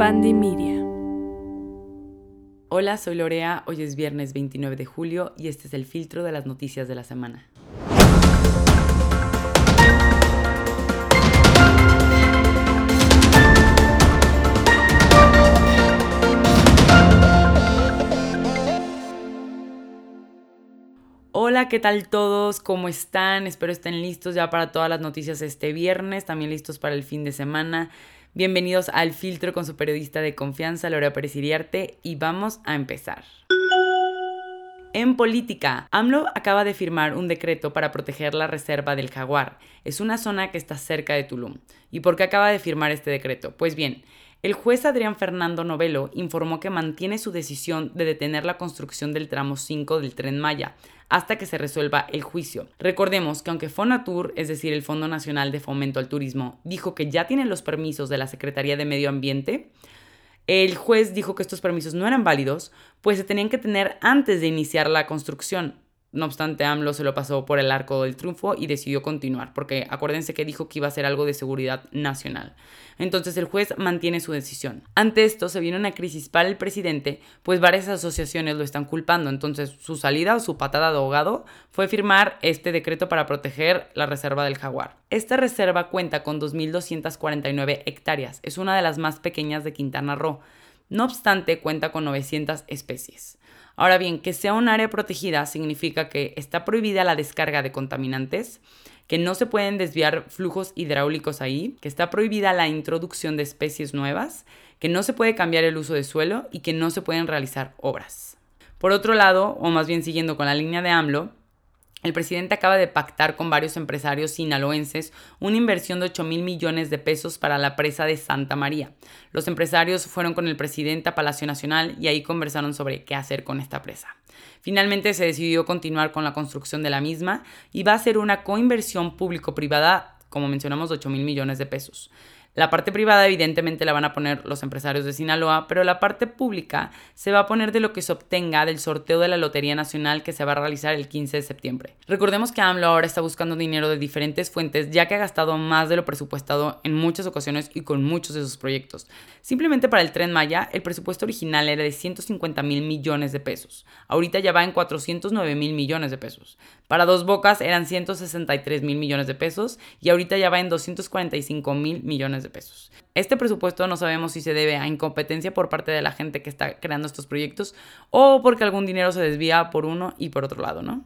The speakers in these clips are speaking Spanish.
Media. Hola, soy Lorea, hoy es viernes 29 de julio y este es el filtro de las noticias de la semana. Hola, ¿qué tal todos? ¿Cómo están? Espero estén listos ya para todas las noticias este viernes, también listos para el fin de semana. Bienvenidos al filtro con su periodista de confianza, Lorea Pérez y vamos a empezar. En política, AMLO acaba de firmar un decreto para proteger la reserva del jaguar. Es una zona que está cerca de Tulum. ¿Y por qué acaba de firmar este decreto? Pues bien, el juez Adrián Fernando Novelo informó que mantiene su decisión de detener la construcción del tramo 5 del tren Maya hasta que se resuelva el juicio. Recordemos que aunque Fonatur, es decir, el Fondo Nacional de Fomento al Turismo, dijo que ya tienen los permisos de la Secretaría de Medio Ambiente, el juez dijo que estos permisos no eran válidos, pues se tenían que tener antes de iniciar la construcción. No obstante, AMLO se lo pasó por el arco del triunfo y decidió continuar, porque acuérdense que dijo que iba a ser algo de seguridad nacional. Entonces el juez mantiene su decisión. Ante esto se viene una crisis para el presidente, pues varias asociaciones lo están culpando. Entonces su salida o su patada de ahogado fue firmar este decreto para proteger la reserva del jaguar. Esta reserva cuenta con 2.249 hectáreas, es una de las más pequeñas de Quintana Roo. No obstante, cuenta con 900 especies. Ahora bien, que sea un área protegida significa que está prohibida la descarga de contaminantes, que no se pueden desviar flujos hidráulicos ahí, que está prohibida la introducción de especies nuevas, que no se puede cambiar el uso de suelo y que no se pueden realizar obras. Por otro lado, o más bien siguiendo con la línea de AMLO, el presidente acaba de pactar con varios empresarios sinaloenses una inversión de 8 mil millones de pesos para la presa de Santa María. Los empresarios fueron con el presidente a Palacio Nacional y ahí conversaron sobre qué hacer con esta presa. Finalmente se decidió continuar con la construcción de la misma y va a ser una coinversión público-privada, como mencionamos, de 8 mil millones de pesos. La parte privada evidentemente la van a poner los empresarios de Sinaloa, pero la parte pública se va a poner de lo que se obtenga del sorteo de la Lotería Nacional que se va a realizar el 15 de septiembre. Recordemos que AMLO ahora está buscando dinero de diferentes fuentes ya que ha gastado más de lo presupuestado en muchas ocasiones y con muchos de sus proyectos. Simplemente para el tren Maya, el presupuesto original era de 150 mil millones de pesos. Ahorita ya va en 409 mil millones de pesos. Para Dos Bocas eran 163 mil millones de pesos y ahorita ya va en 245 mil millones de pesos. Este presupuesto no sabemos si se debe a incompetencia por parte de la gente que está creando estos proyectos o porque algún dinero se desvía por uno y por otro lado, ¿no?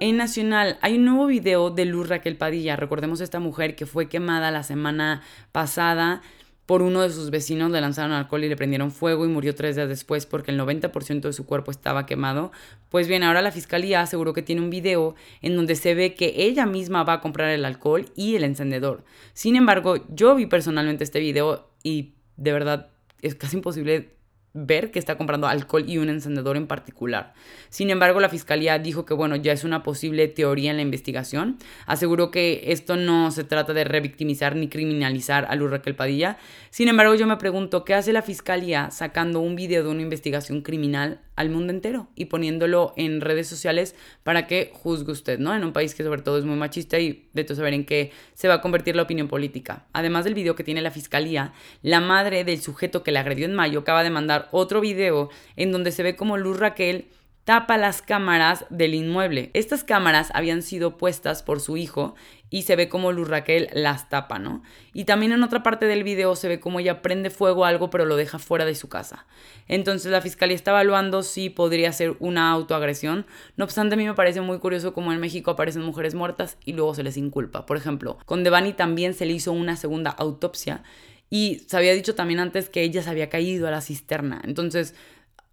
En Nacional hay un nuevo video de Luz Raquel Padilla. Recordemos esta mujer que fue quemada la semana pasada por uno de sus vecinos, le lanzaron alcohol y le prendieron fuego y murió tres días después porque el 90% de su cuerpo estaba quemado. Pues bien, ahora la fiscalía aseguró que tiene un video en donde se ve que ella misma va a comprar el alcohol y el encendedor. Sin embargo, yo vi personalmente este video y de verdad es casi imposible ver que está comprando alcohol y un encendedor en particular. Sin embargo, la fiscalía dijo que bueno, ya es una posible teoría en la investigación. Aseguró que esto no se trata de revictimizar ni criminalizar a Luz Raquel Padilla. Sin embargo, yo me pregunto, ¿qué hace la fiscalía sacando un video de una investigación criminal al mundo entero y poniéndolo en redes sociales para que juzgue usted, ¿no? En un país que sobre todo es muy machista y de todo saber en qué se va a convertir la opinión política. Además del video que tiene la fiscalía, la madre del sujeto que le agredió en mayo acaba de mandar otro video en donde se ve como Luz Raquel tapa las cámaras del inmueble. Estas cámaras habían sido puestas por su hijo y se ve como Luz Raquel las tapa, ¿no? Y también en otra parte del video se ve como ella prende fuego a algo pero lo deja fuera de su casa. Entonces la fiscalía está evaluando si podría ser una autoagresión. No obstante, a mí me parece muy curioso como en México aparecen mujeres muertas y luego se les inculpa. Por ejemplo, con Devani también se le hizo una segunda autopsia y se había dicho también antes que ella se había caído a la cisterna. Entonces,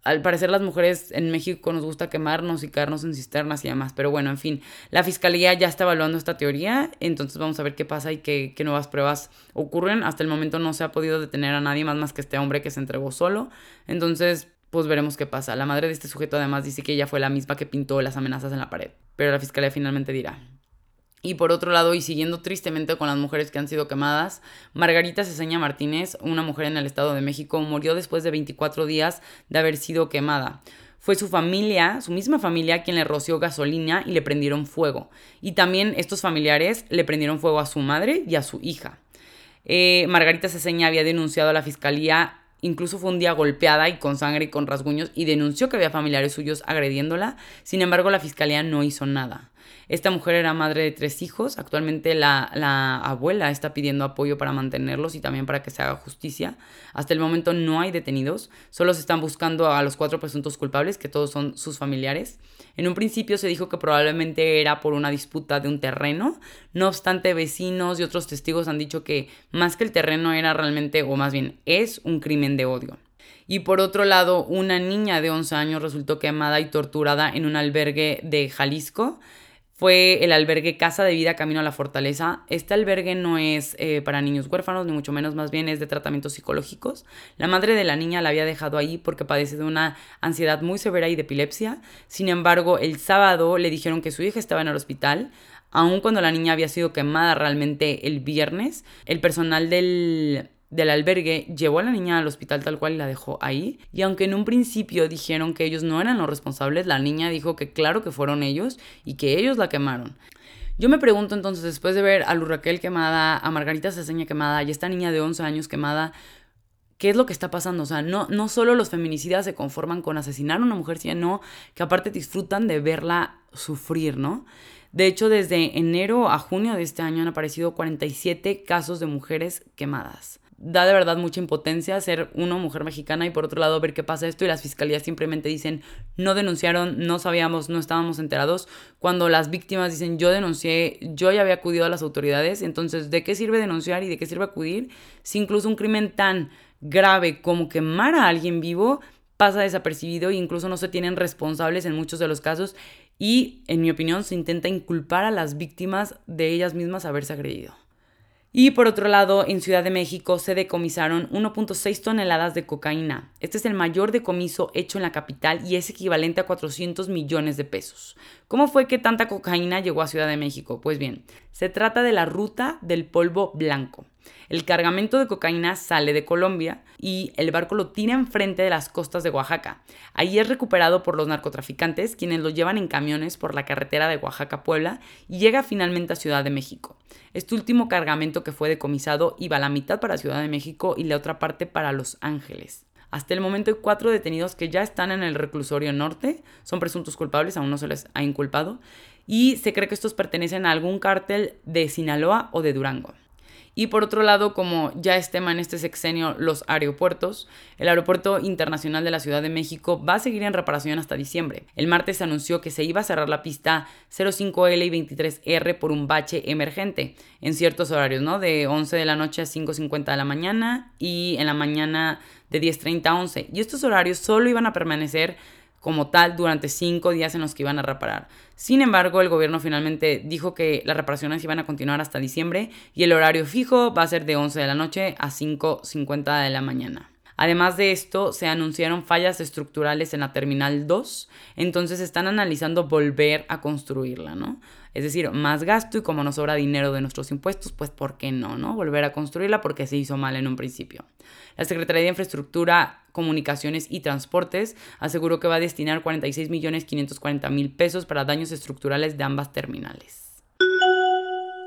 al parecer las mujeres en México nos gusta quemarnos y caernos en cisternas y demás, pero bueno, en fin, la fiscalía ya está evaluando esta teoría, entonces vamos a ver qué pasa y qué, qué, nuevas pruebas ocurren. Hasta el momento no se ha podido detener a nadie más más que este hombre que se entregó solo, entonces pues veremos qué pasa. La madre de este sujeto además dice que ella fue la misma que pintó las amenazas en la pared, pero la fiscalía finalmente dirá. Y por otro lado, y siguiendo tristemente con las mujeres que han sido quemadas, Margarita Ceseña Martínez, una mujer en el Estado de México, murió después de 24 días de haber sido quemada. Fue su familia, su misma familia, quien le roció gasolina y le prendieron fuego. Y también estos familiares le prendieron fuego a su madre y a su hija. Eh, Margarita Ceseña había denunciado a la fiscalía Incluso fue un día golpeada y con sangre y con rasguños y denunció que había familiares suyos agrediéndola. Sin embargo, la fiscalía no hizo nada. Esta mujer era madre de tres hijos. Actualmente la, abuela está pidiendo apoyo para mantenerlos y también para que se haga justicia. Hasta el momento no hay detenidos. Solo se están buscando a los cuatro presuntos culpables, que todos son sus familiares. En un principio se dijo que probablemente era por una disputa de un terreno. No obstante, vecinos y otros testigos han dicho que más que el terreno era realmente, o más bien es un crimen de odio. Y por otro lado, una niña de 11 años resultó quemada y torturada en un albergue de Jalisco fue el albergue Casa de Vida Camino a la Fortaleza. Este albergue no es eh, para niños huérfanos, ni mucho menos, más bien es de tratamientos psicológicos. La madre de la niña la había dejado ahí porque padece de una ansiedad muy severa y de epilepsia. Sin embargo, el sábado le dijeron que su hija estaba en el hospital. Aun cuando la niña había sido quemada realmente el viernes, el personal del del albergue llevó a la niña al hospital tal cual y la dejó ahí. Y aunque en un principio dijeron que ellos no eran los responsables, la niña dijo que claro que fueron ellos y que ellos la quemaron. Yo me pregunto entonces, después de ver a Lu Raquel quemada, a Margarita Ceseña quemada y esta niña de 11 años quemada, ¿qué es lo que está pasando? O sea, no, no solo los feminicidas se conforman con asesinar a una mujer, sino que aparte disfrutan de verla sufrir, ¿no? De hecho, desde enero a junio de este año han aparecido 47 casos de mujeres quemadas da de verdad mucha impotencia ser una mujer mexicana y por otro lado ver qué pasa esto y las fiscalías simplemente dicen no denunciaron, no sabíamos, no estábamos enterados, cuando las víctimas dicen yo denuncié, yo ya había acudido a las autoridades, entonces ¿de qué sirve denunciar y de qué sirve acudir si incluso un crimen tan grave como quemar a alguien vivo pasa desapercibido e incluso no se tienen responsables en muchos de los casos y en mi opinión se intenta inculpar a las víctimas de ellas mismas haberse agredido. Y por otro lado, en Ciudad de México se decomisaron 1.6 toneladas de cocaína. Este es el mayor decomiso hecho en la capital y es equivalente a 400 millones de pesos. ¿Cómo fue que tanta cocaína llegó a Ciudad de México? Pues bien, se trata de la ruta del polvo blanco. El cargamento de cocaína sale de Colombia y el barco lo tira enfrente de las costas de Oaxaca. Ahí es recuperado por los narcotraficantes, quienes lo llevan en camiones por la carretera de Oaxaca-Puebla y llega finalmente a Ciudad de México. Este último cargamento que fue decomisado iba la mitad para Ciudad de México y la otra parte para Los Ángeles. Hasta el momento hay cuatro detenidos que ya están en el reclusorio norte, son presuntos culpables, aún no se les ha inculpado, y se cree que estos pertenecen a algún cártel de Sinaloa o de Durango. Y por otro lado, como ya es tema en este sexenio los aeropuertos, el Aeropuerto Internacional de la Ciudad de México va a seguir en reparación hasta diciembre. El martes se anunció que se iba a cerrar la pista 05L y 23R por un bache emergente en ciertos horarios, ¿no? De 11 de la noche a 5.50 de la mañana y en la mañana de 10.30 a 11. Y estos horarios solo iban a permanecer como tal durante cinco días en los que iban a reparar. Sin embargo, el gobierno finalmente dijo que las reparaciones iban a continuar hasta diciembre y el horario fijo va a ser de 11 de la noche a 5.50 de la mañana. Además de esto, se anunciaron fallas estructurales en la Terminal 2, entonces están analizando volver a construirla, ¿no? Es decir, más gasto y como nos sobra dinero de nuestros impuestos, pues ¿por qué no, no? Volver a construirla porque se hizo mal en un principio. La Secretaría de Infraestructura, Comunicaciones y Transportes aseguró que va a destinar 46.540.000 pesos para daños estructurales de ambas terminales.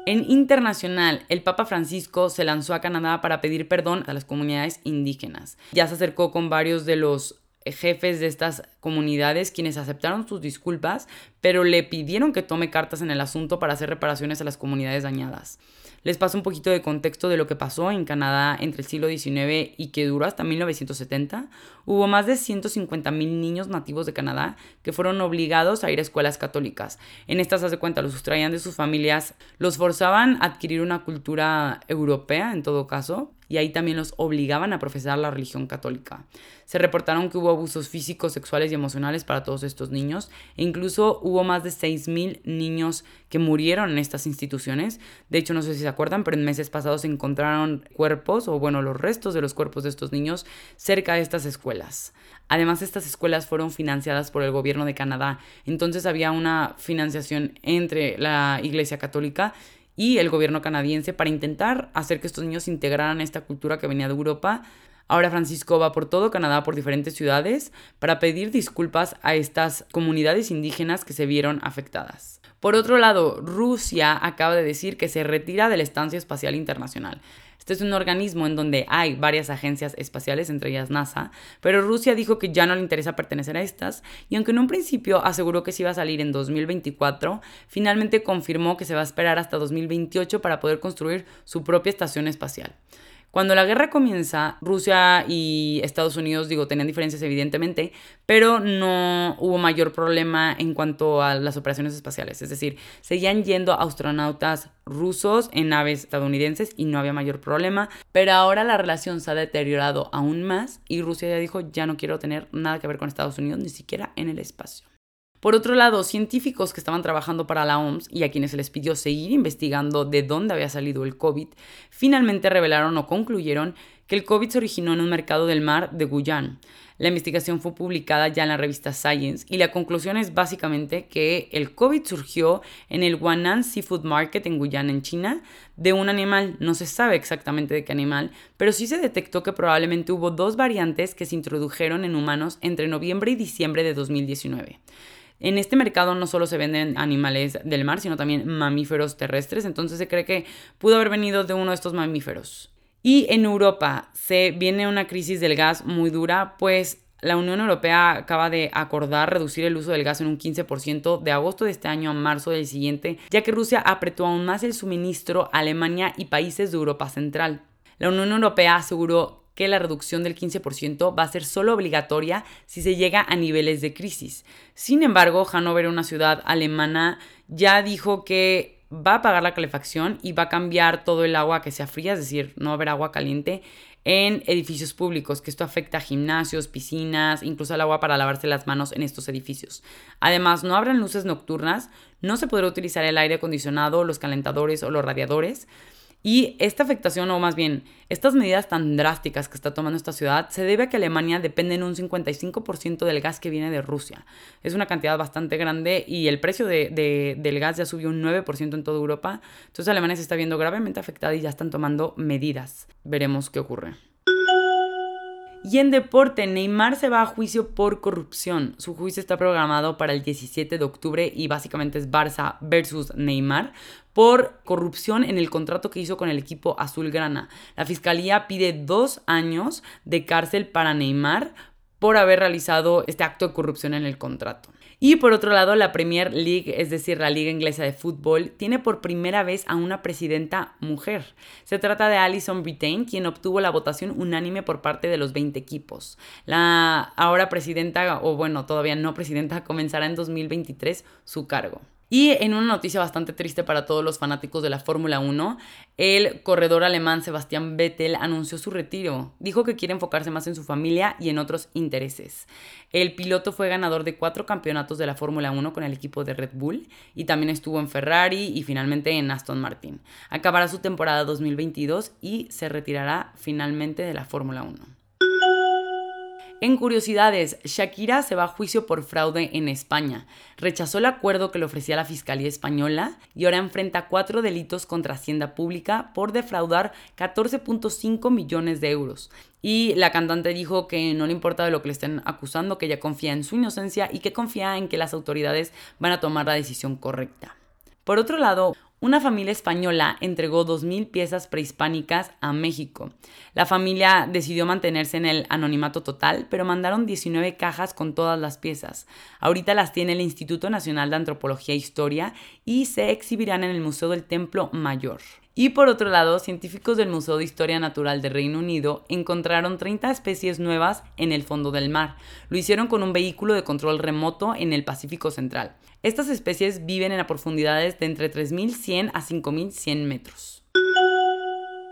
En internacional, el Papa Francisco se lanzó a Canadá para pedir perdón a las comunidades indígenas. Ya se acercó con varios de los jefes de estas comunidades quienes aceptaron sus disculpas, pero le pidieron que tome cartas en el asunto para hacer reparaciones a las comunidades dañadas. Les paso un poquito de contexto de lo que pasó en Canadá entre el siglo XIX y que duró hasta 1970. Hubo más de 150.000 niños nativos de Canadá que fueron obligados a ir a escuelas católicas. En estas, hace cuenta, los sustraían de sus familias, los forzaban a adquirir una cultura europea, en todo caso, y ahí también los obligaban a profesar la religión católica. Se reportaron que hubo abusos físicos, sexuales y emocionales para todos estos niños e incluso hubo más de 6.000 niños que murieron en estas instituciones. De hecho, no sé si se acuerdan, pero en meses pasados se encontraron cuerpos o bueno, los restos de los cuerpos de estos niños cerca de estas escuelas. Además, estas escuelas fueron financiadas por el gobierno de Canadá, entonces había una financiación entre la Iglesia Católica y el gobierno canadiense para intentar hacer que estos niños integraran esta cultura que venía de Europa. Ahora Francisco va por todo Canadá, por diferentes ciudades, para pedir disculpas a estas comunidades indígenas que se vieron afectadas. Por otro lado, Rusia acaba de decir que se retira de la Estancia Espacial Internacional. Este es un organismo en donde hay varias agencias espaciales, entre ellas NASA, pero Rusia dijo que ya no le interesa pertenecer a estas y aunque en un principio aseguró que se iba a salir en 2024, finalmente confirmó que se va a esperar hasta 2028 para poder construir su propia estación espacial. Cuando la guerra comienza, Rusia y Estados Unidos, digo, tenían diferencias evidentemente, pero no hubo mayor problema en cuanto a las operaciones espaciales. Es decir, seguían yendo astronautas rusos en naves estadounidenses y no había mayor problema. Pero ahora la relación se ha deteriorado aún más y Rusia ya dijo, ya no quiero tener nada que ver con Estados Unidos, ni siquiera en el espacio. Por otro lado, científicos que estaban trabajando para la OMS y a quienes se les pidió seguir investigando de dónde había salido el COVID, finalmente revelaron o concluyeron que el COVID se originó en un mercado del mar de Guyana. La investigación fue publicada ya en la revista Science y la conclusión es básicamente que el COVID surgió en el Guanan Seafood Market en Guyana, en China, de un animal, no se sabe exactamente de qué animal, pero sí se detectó que probablemente hubo dos variantes que se introdujeron en humanos entre noviembre y diciembre de 2019. En este mercado no solo se venden animales del mar, sino también mamíferos terrestres, entonces se cree que pudo haber venido de uno de estos mamíferos. Y en Europa se viene una crisis del gas muy dura, pues la Unión Europea acaba de acordar reducir el uso del gas en un 15% de agosto de este año a marzo del siguiente, ya que Rusia apretó aún más el suministro a Alemania y países de Europa Central. La Unión Europea aseguró que la reducción del 15% va a ser solo obligatoria si se llega a niveles de crisis. Sin embargo, Hannover, una ciudad alemana, ya dijo que va a pagar la calefacción y va a cambiar todo el agua que sea fría, es decir, no va a haber agua caliente en edificios públicos, que esto afecta a gimnasios, piscinas, incluso el agua para lavarse las manos en estos edificios. Además, no habrán luces nocturnas, no se podrá utilizar el aire acondicionado, los calentadores o los radiadores. Y esta afectación, o más bien, estas medidas tan drásticas que está tomando esta ciudad, se debe a que Alemania depende en un 55% del gas que viene de Rusia. Es una cantidad bastante grande y el precio del gas ya subió un 9% en toda Europa. Entonces Alemania se está viendo gravemente afectada y ya están tomando medidas. Veremos qué ocurre. Y en deporte, Neymar se va a juicio por corrupción. Su juicio está programado para el 17 de octubre y básicamente es Barça versus Neymar por corrupción en el contrato que hizo con el equipo azulgrana. La fiscalía pide dos años de cárcel para Neymar por haber realizado este acto de corrupción en el contrato. Y por otro lado, la Premier League, es decir, la Liga Inglesa de Fútbol, tiene por primera vez a una presidenta mujer. Se trata de Alison Brittain, quien obtuvo la votación unánime por parte de los 20 equipos. La ahora presidenta, o bueno, todavía no presidenta, comenzará en 2023 su cargo. Y en una noticia bastante triste para todos los fanáticos de la Fórmula 1, el corredor alemán Sebastián Vettel anunció su retiro. Dijo que quiere enfocarse más en su familia y en otros intereses. El piloto fue ganador de cuatro campeonatos de la Fórmula 1 con el equipo de Red Bull y también estuvo en Ferrari y finalmente en Aston Martin. Acabará su temporada 2022 y se retirará finalmente de la Fórmula 1. En curiosidades, Shakira se va a juicio por fraude en España. Rechazó el acuerdo que le ofrecía la Fiscalía Española y ahora enfrenta cuatro delitos contra Hacienda Pública por defraudar 14.5 millones de euros. Y la cantante dijo que no le importa de lo que le estén acusando, que ella confía en su inocencia y que confía en que las autoridades van a tomar la decisión correcta. Por otro lado, una familia española entregó 2.000 piezas prehispánicas a México. La familia decidió mantenerse en el anonimato total, pero mandaron 19 cajas con todas las piezas. Ahorita las tiene el Instituto Nacional de Antropología e Historia y se exhibirán en el Museo del Templo Mayor. Y por otro lado, científicos del Museo de Historia Natural de Reino Unido encontraron 30 especies nuevas en el fondo del mar. Lo hicieron con un vehículo de control remoto en el Pacífico Central. Estas especies viven en profundidades de entre 3.100 a 5.100 metros.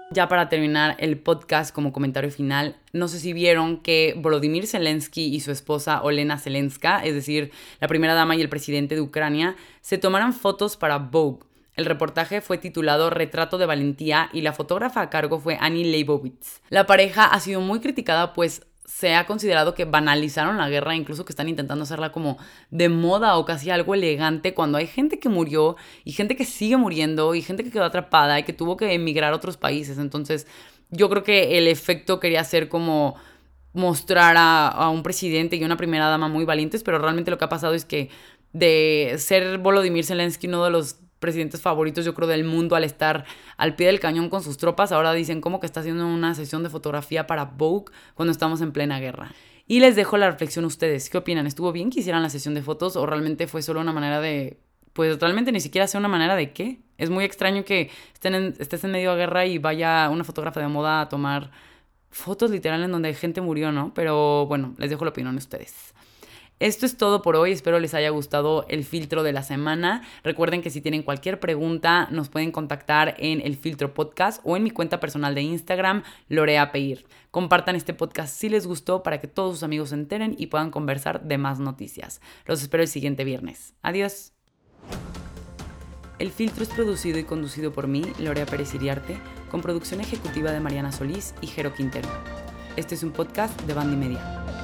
Ya para terminar el podcast como comentario final, no sé si vieron que Volodymyr Zelensky y su esposa Olena Zelenska, es decir, la primera dama y el presidente de Ucrania, se tomaron fotos para Vogue el reportaje fue titulado Retrato de Valentía y la fotógrafa a cargo fue Annie Leibovitz. La pareja ha sido muy criticada pues se ha considerado que banalizaron la guerra, incluso que están intentando hacerla como de moda o casi algo elegante, cuando hay gente que murió y gente que sigue muriendo y gente que quedó atrapada y que tuvo que emigrar a otros países. Entonces, yo creo que el efecto quería ser como mostrar a, a un presidente y una primera dama muy valientes, pero realmente lo que ha pasado es que de ser Volodymyr Zelensky uno de los presidentes favoritos, yo creo, del mundo al estar al pie del cañón con sus tropas. Ahora dicen como que está haciendo una sesión de fotografía para Vogue cuando estamos en plena guerra. Y les dejo la reflexión a ustedes. ¿Qué opinan? ¿Estuvo bien que hicieran la sesión de fotos o realmente fue solo una manera de... Pues realmente ni siquiera sea una manera de qué. Es muy extraño que estén en, estés en medio de guerra y vaya una fotógrafa de moda a tomar fotos literales en donde gente murió, ¿no? Pero bueno, les dejo la opinión a ustedes. Esto es todo por hoy, espero les haya gustado el filtro de la semana. Recuerden que si tienen cualquier pregunta nos pueden contactar en el filtro podcast o en mi cuenta personal de Instagram, Lorea Peir. Compartan este podcast si les gustó para que todos sus amigos se enteren y puedan conversar de más noticias. Los espero el siguiente viernes. Adiós. El filtro es producido y conducido por mí, Lorea Pérez Iriarte, con producción ejecutiva de Mariana Solís y Jero Quintero. Este es un podcast de Bandy Media.